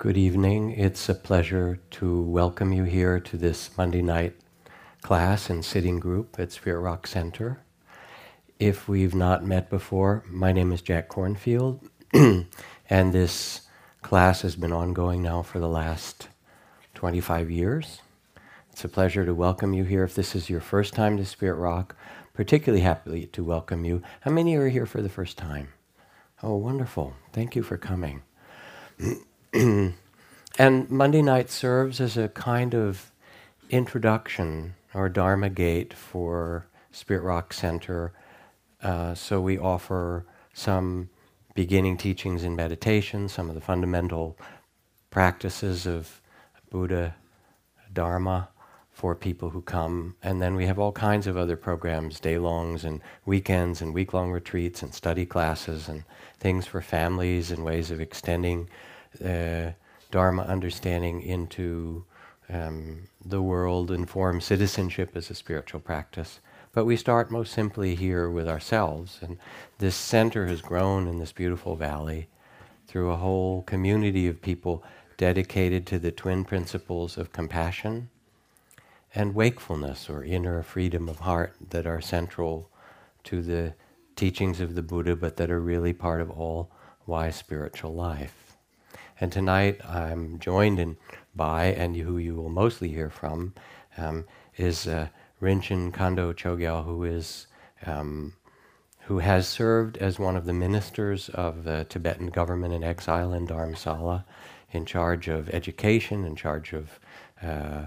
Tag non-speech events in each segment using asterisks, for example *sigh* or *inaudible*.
Good evening. It's a pleasure to welcome you here to this Monday night class and sitting group at Spirit Rock Center. If we've not met before, my name is Jack Kornfield, *clears throat* and this class has been ongoing now for the last 25 years. It's a pleasure to welcome you here. If this is your first time to Spirit Rock, particularly happy to welcome you. How many are here for the first time? Oh, wonderful. Thank you for coming. *clears throat* *clears throat* and Monday night serves as a kind of introduction or Dharma gate for Spirit Rock Center. Uh, so we offer some beginning teachings in meditation, some of the fundamental practices of Buddha Dharma for people who come. And then we have all kinds of other programs, day longs and weekends and week long retreats and study classes and things for families and ways of extending uh, Dharma understanding into um, the world and form citizenship as a spiritual practice. But we start most simply here with ourselves. And this center has grown in this beautiful valley through a whole community of people dedicated to the twin principles of compassion and wakefulness or inner freedom of heart that are central to the teachings of the Buddha, but that are really part of all wise spiritual life. And tonight I'm joined in by, and who you will mostly hear from, um, is uh, Rinchen Khandro Chogyal, who is um, who has served as one of the ministers of the Tibetan government in exile in Dharamsala, in charge of education, in charge of uh,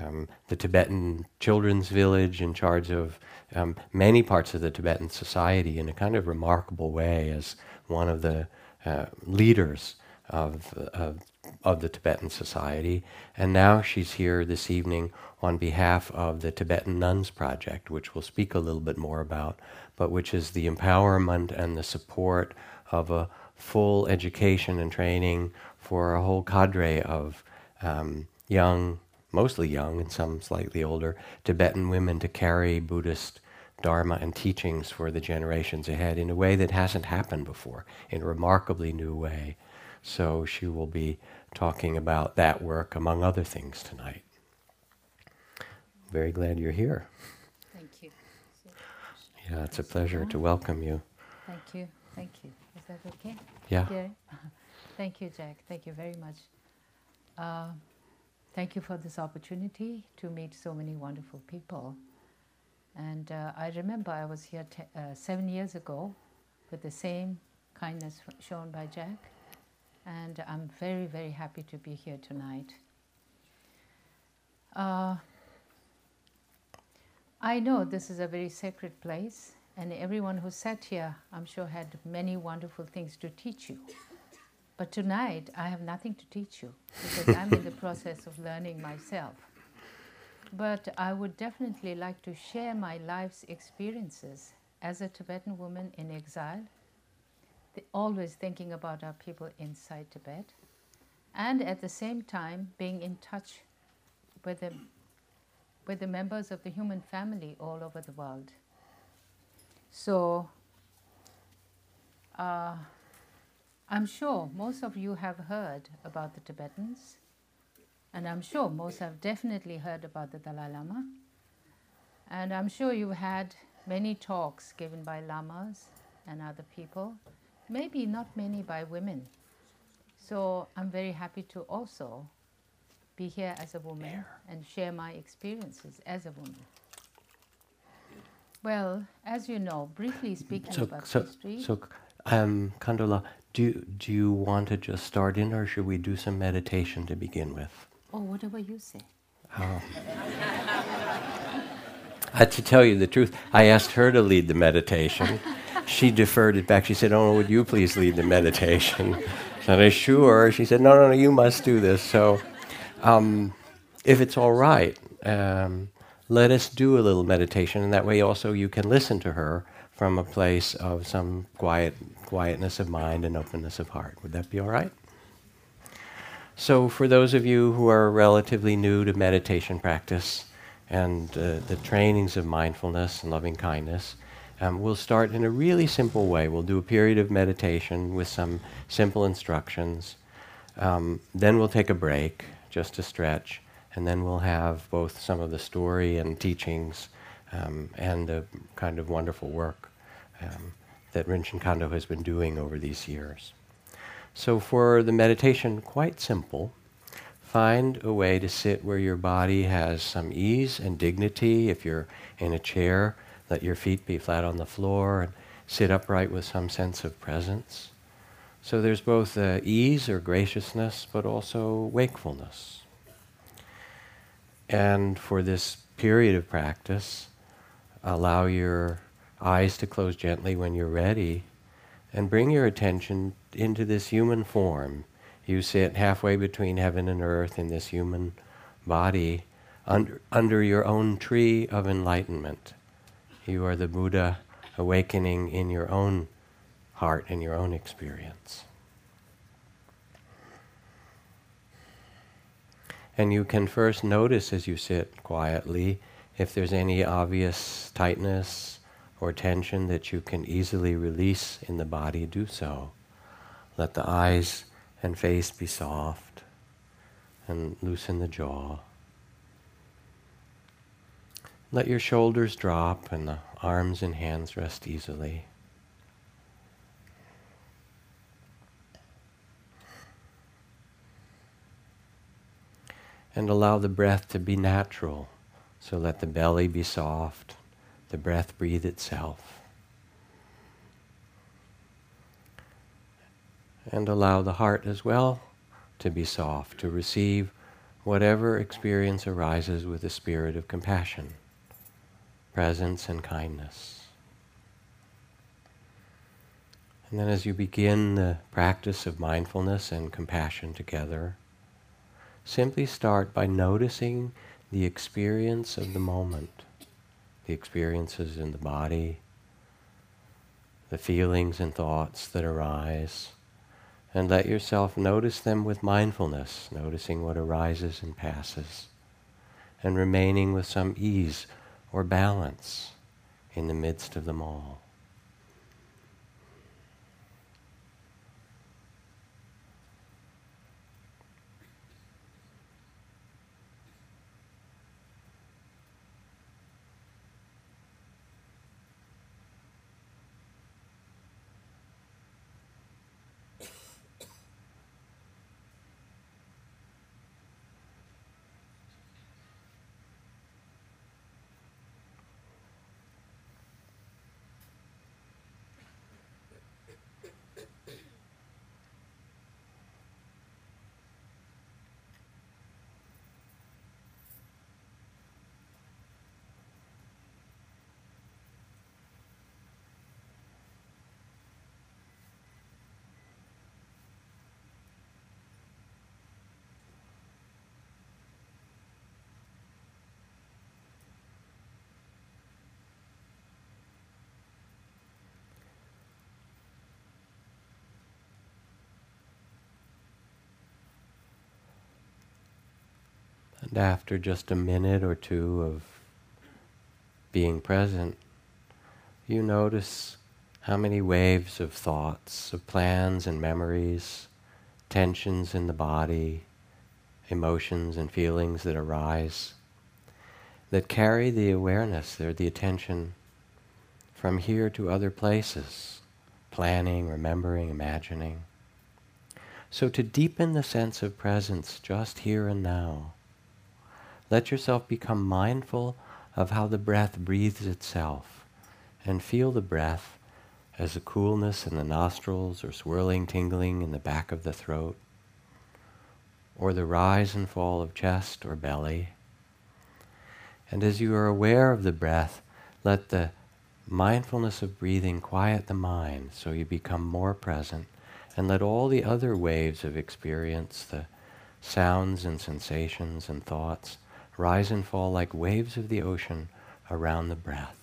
um, the Tibetan Children's Village, in charge of um, many parts of the Tibetan society in a kind of remarkable way as one of the uh, leaders of, of, of the Tibetan Society. And now she's here this evening on behalf of the Tibetan Nuns Project, which we'll speak a little bit more about, but which is the empowerment and the support of a full education and training for a whole cadre of um, young, mostly young and some slightly older, Tibetan women to carry Buddhist Dharma and teachings for the generations ahead in a way that hasn't happened before, in a remarkably new way. So she will be talking about that work, among other things, tonight. Very glad you're here. Thank you. Yeah, it's a pleasure to welcome you. Thank you. Thank you. Is that okay? Yeah. *laughs* Thank you, Jack. Thank you very much. Uh, thank you for this opportunity to meet so many wonderful people. And uh, I remember I was here te- uh, seven years ago with the same kindness shown by Jack and I'm very, very happy to be here tonight. Uh, I know this is a very sacred place, and everyone who sat here, I'm sure, had many wonderful things to teach you. But tonight, I have nothing to teach you because I'm in the *laughs* process of learning myself. But I would definitely like to share my life's experiences as a Tibetan woman in exile always thinking about our people inside Tibet, and at the same time being in touch with the, with the members of the human family all over the world. So, uh, I'm sure most of you have heard about the Tibetans, and I'm sure most have definitely heard about the Dalai Lama. And I'm sure you've had many talks given by lamas and other people maybe not many by women. So I'm very happy to also be here as a woman and share my experiences as a woman. Well, as you know, briefly speaking so, about so, history. So, um, Kandola, do, do you want to just start in or should we do some meditation to begin with? Oh, whatever you say. Oh. I, to tell you the truth, I asked her to lead the meditation. *laughs* she deferred it back. She said, Oh, would you please lead the meditation? *laughs* And I sure. She said, No, no, no, you must do this. So, um, if it's all right, um, let us do a little meditation, and that way also you can listen to her from a place of some quiet, quietness of mind and openness of heart. Would that be all right? So, for those of you who are relatively new to meditation practice and uh, the trainings of mindfulness and loving kindness, um, we'll start in a really simple way. We'll do a period of meditation with some simple instructions. Um, then we'll take a break just to stretch, and then we'll have both some of the story and teachings um, and the kind of wonderful work um, that Rinchen Khandro has been doing over these years. So, for the meditation, quite simple. Find a way to sit where your body has some ease and dignity. If you're in a chair, let your feet be flat on the floor and sit upright with some sense of presence. So there's both uh, ease or graciousness, but also wakefulness. And for this period of practice, allow your eyes to close gently when you're ready and bring your attention into this human form. You sit halfway between heaven and earth in this human body under, under your own tree of enlightenment. You are the Buddha awakening in your own heart and your own experience. And you can first notice as you sit quietly if there's any obvious tightness or tension that you can easily release in the body, do so. Let the eyes and face be soft and loosen the jaw. Let your shoulders drop and the arms and hands rest easily. And allow the breath to be natural. So let the belly be soft the breath breathe itself. And allow the heart as well to be soft, to receive whatever experience arises with a spirit of compassion, presence, and kindness. And then as you begin the practice of mindfulness and compassion together, simply start by noticing the experience of the moment the experiences in the body, the feelings and thoughts that arise, and let yourself notice them with mindfulness, noticing what arises and passes, and remaining with some ease or balance in the midst of them all. And after just a minute or two of being present, you notice how many waves of thoughts, of plans and memories, tensions in the body, emotions and feelings that arise, that carry the awareness, or the attention from here to other places, planning, remembering, imagining. So to deepen the sense of presence just here and now, let yourself become mindful of how the breath breathes itself and feel the breath as a coolness in the nostrils or swirling tingling in the back of the throat or the rise and fall of chest or belly. And as you are aware of the breath, let the mindfulness of breathing quiet the mind so you become more present and let all the other waves of experience, the sounds and sensations and thoughts, rise and fall like waves of the ocean around the breath.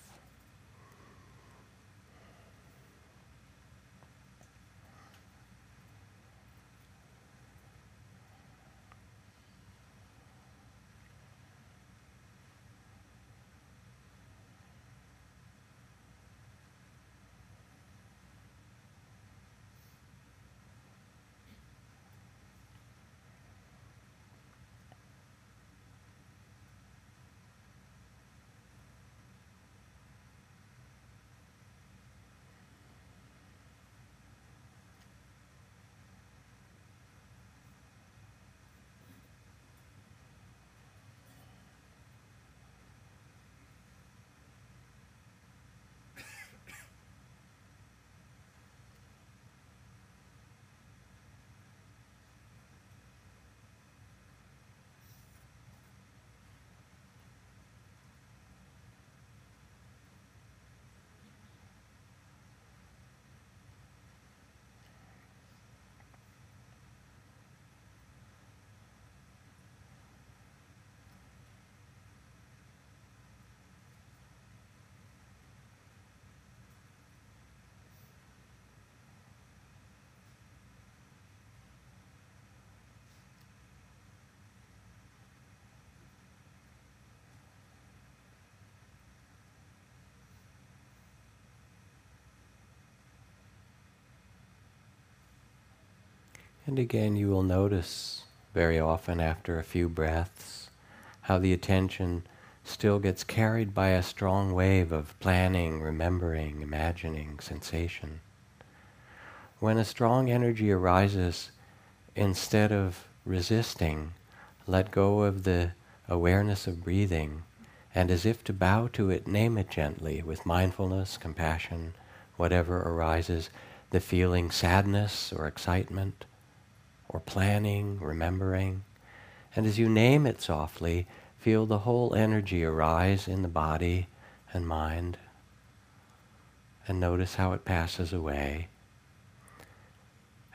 And again, you will notice very often after a few breaths how the attention still gets carried by a strong wave of planning, remembering, imagining, sensation. When a strong energy arises, instead of resisting, let go of the awareness of breathing, and as if to bow to it, name it gently with mindfulness, compassion, whatever arises, the feeling sadness or excitement, or planning, remembering. And as you name it softly, feel the whole energy arise in the body and mind. And notice how it passes away.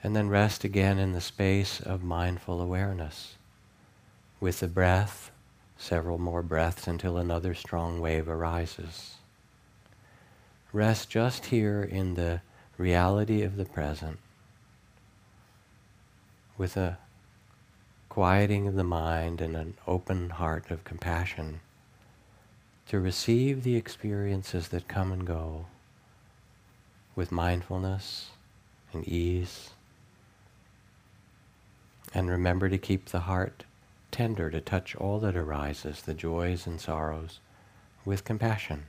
And then rest again in the space of mindful awareness. With the breath, several more breaths until another strong wave arises. Rest just here in the reality of the present with a quieting of the mind and an open heart of compassion to receive the experiences that come and go with mindfulness and ease. And remember to keep the heart tender to touch all that arises, the joys and sorrows, with compassion.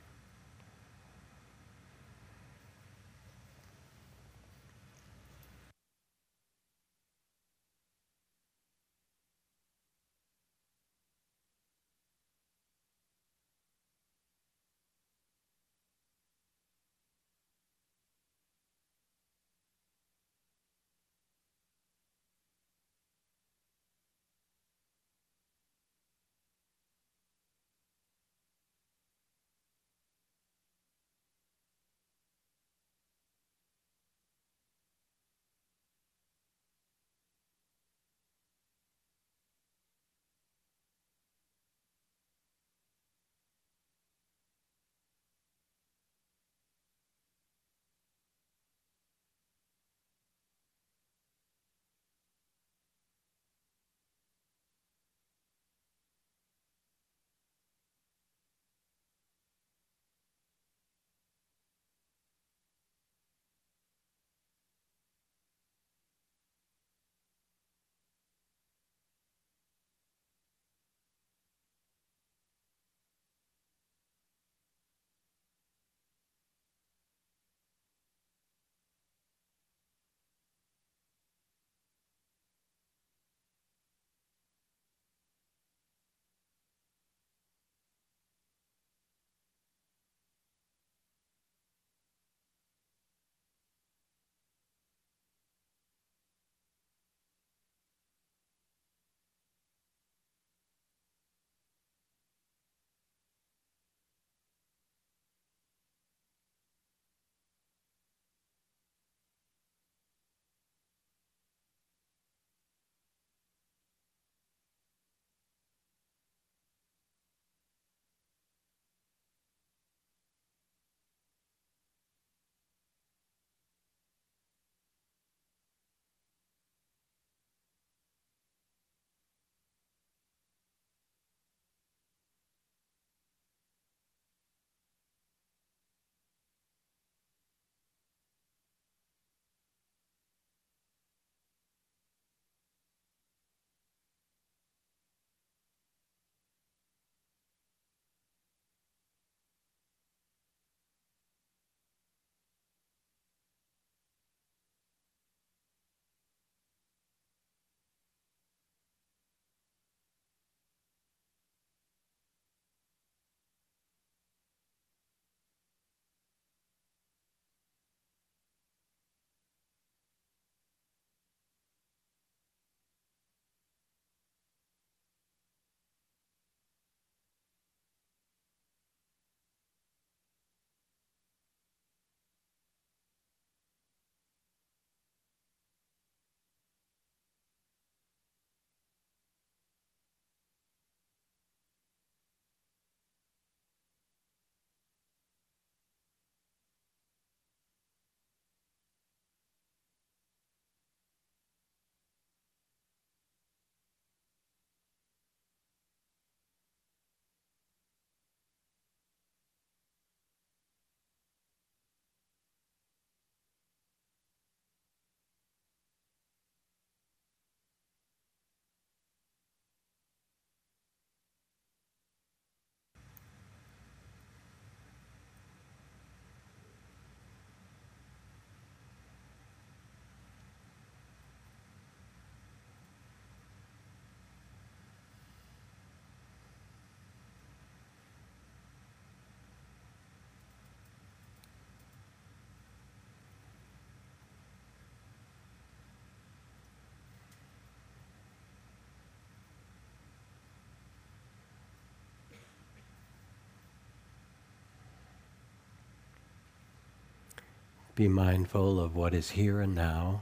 Be mindful of what is here and now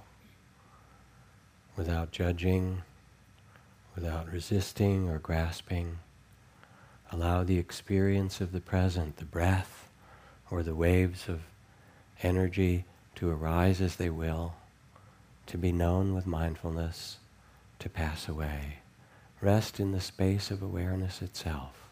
without judging, without resisting or grasping. Allow the experience of the present, the breath, or the waves of energy to arise as they will, to be known with mindfulness, to pass away. Rest in the space of awareness itself.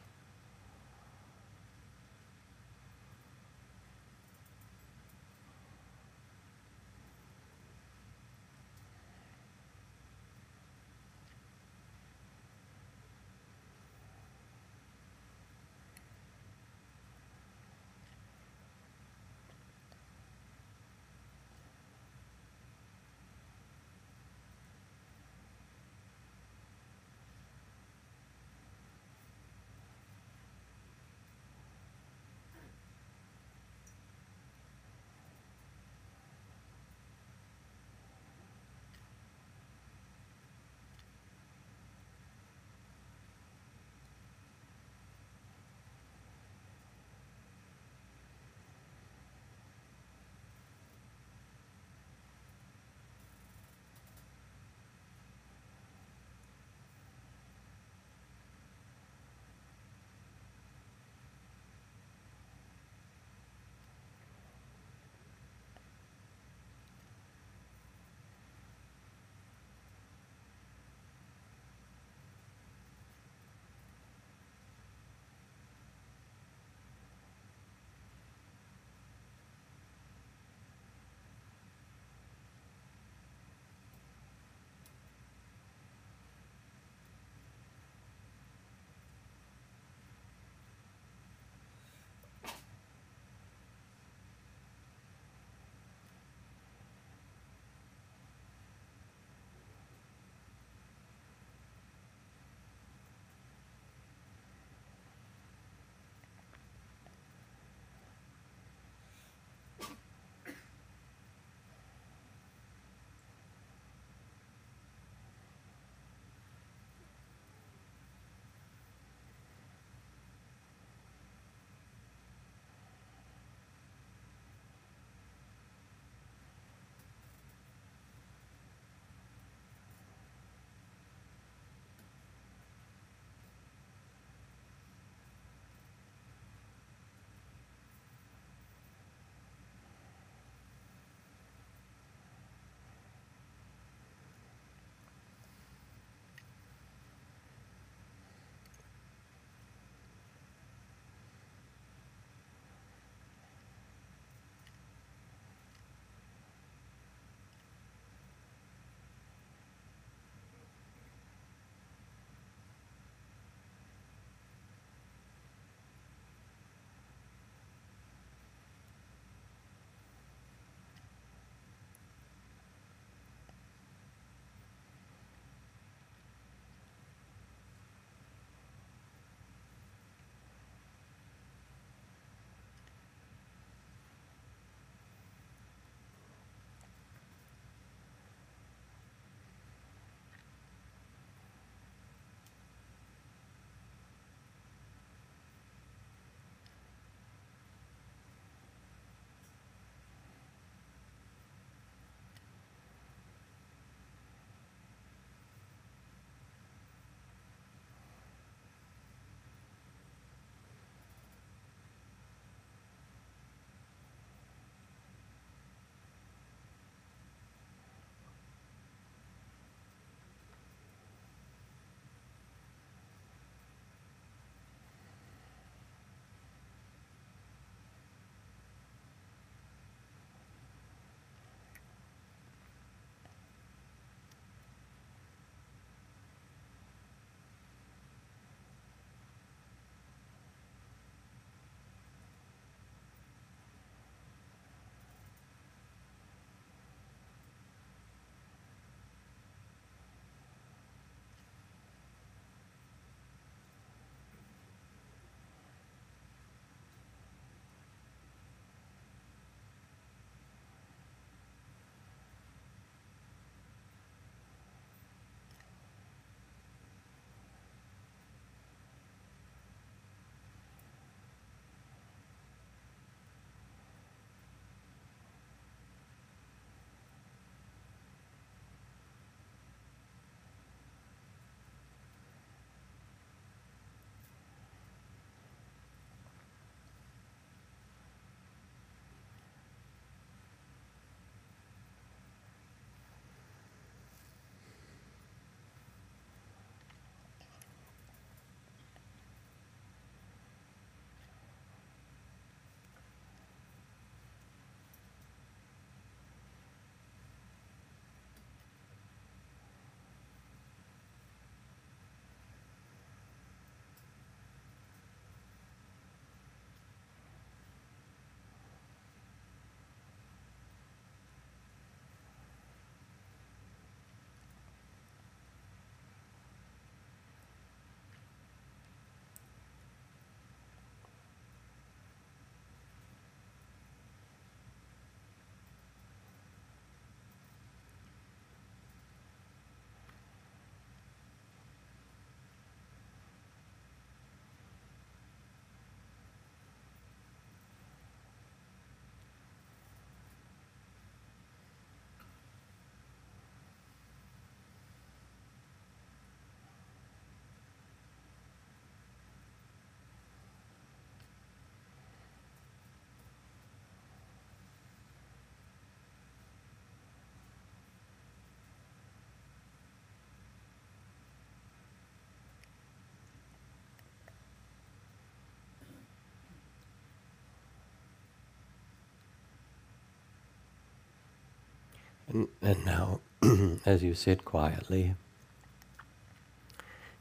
And, now, *clears throat* as you sit quietly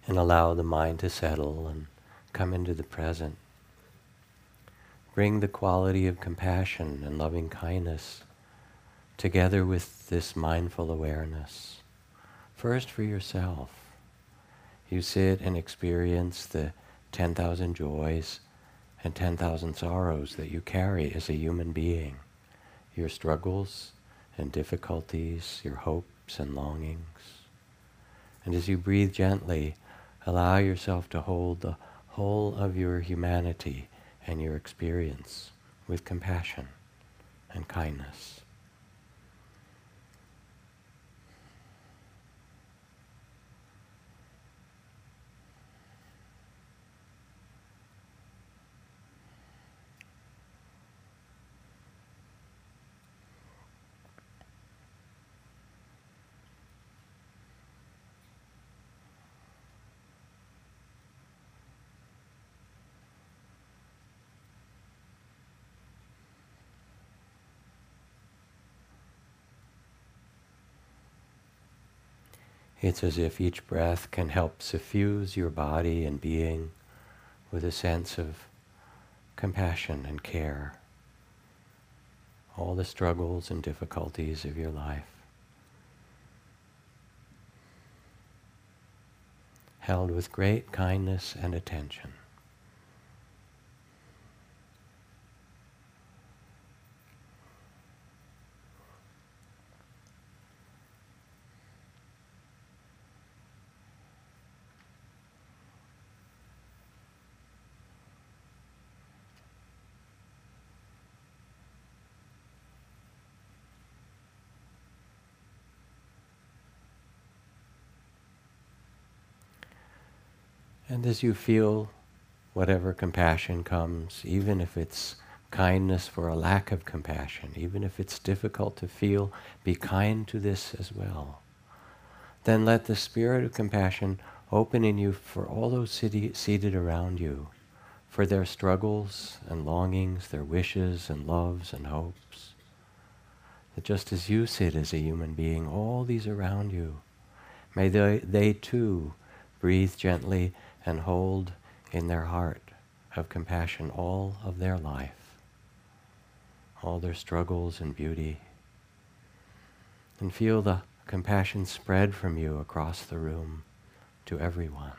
and allow the mind to settle and come into the present, bring the quality of compassion and loving kindness together with this mindful awareness. First for yourself. You sit and experience the 10,000 joys and 10,000 sorrows that you carry as a human being, your struggles and difficulties, your hopes and longings. And as you breathe gently, allow yourself to hold the whole of your humanity and your experience with compassion and kindness. It's as if each breath can help suffuse your body and being with a sense of compassion and care. All the struggles and difficulties of your life. Held with great kindness and attention. And as you feel whatever compassion comes, even if it's kindness for a lack of compassion, even if it's difficult to feel, be kind to this as well. Then let the spirit of compassion open in you for all those seated around you, for their struggles and longings, their wishes and loves and hopes. That just as you sit as a human being, all these around you, may they, they too breathe gently and hold in their heart of compassion all of their life, all their struggles and beauty. And feel the compassion spread from you across the room to everyone.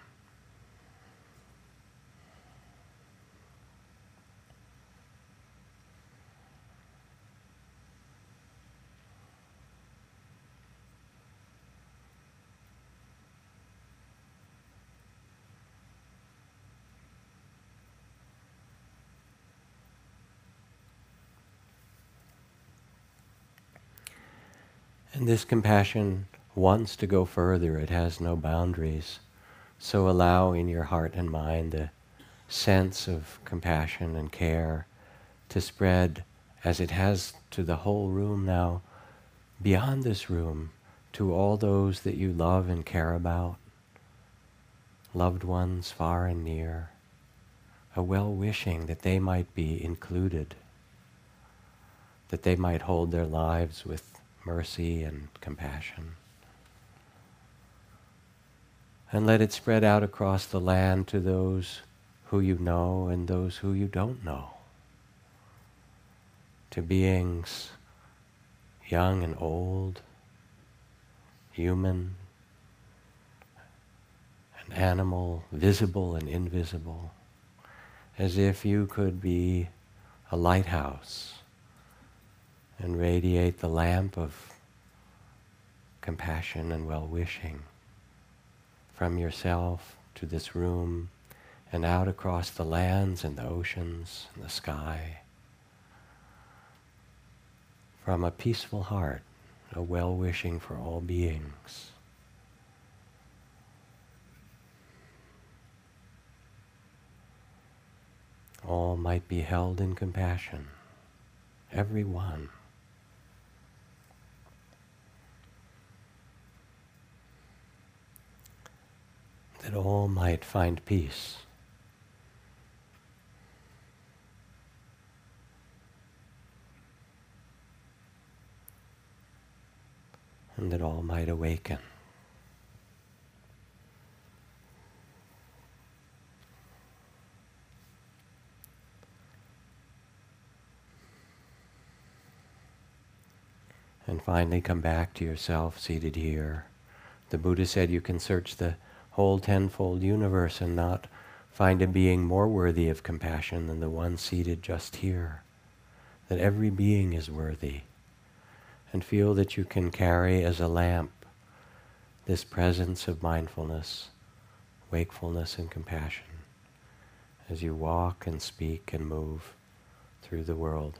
And this compassion wants to go further, it has no boundaries. So allow in your heart and mind the sense of compassion and care to spread as it has to the whole room now, beyond this room, to all those that you love and care about, loved ones far and near, a well wishing that they might be included, that they might hold their lives with mercy and compassion. And let it spread out across the land to those who you know and those who you don't know. To beings young and old, human and animal, visible and invisible, as if you could be a lighthouse and radiate the lamp of compassion and well wishing from yourself to this room and out across the lands and the oceans and the sky. From a peaceful heart, a well wishing for all beings. All might be held in compassion, every one. That all might find peace. and that all might awaken. And finally, come back to yourself seated here. The Buddha said you can search the whole tenfold universe and not find a being more worthy of compassion than the one seated just here. That every being is worthy. And feel that you can carry as a lamp this presence of mindfulness, wakefulness, and compassion as you walk and speak and move through the world.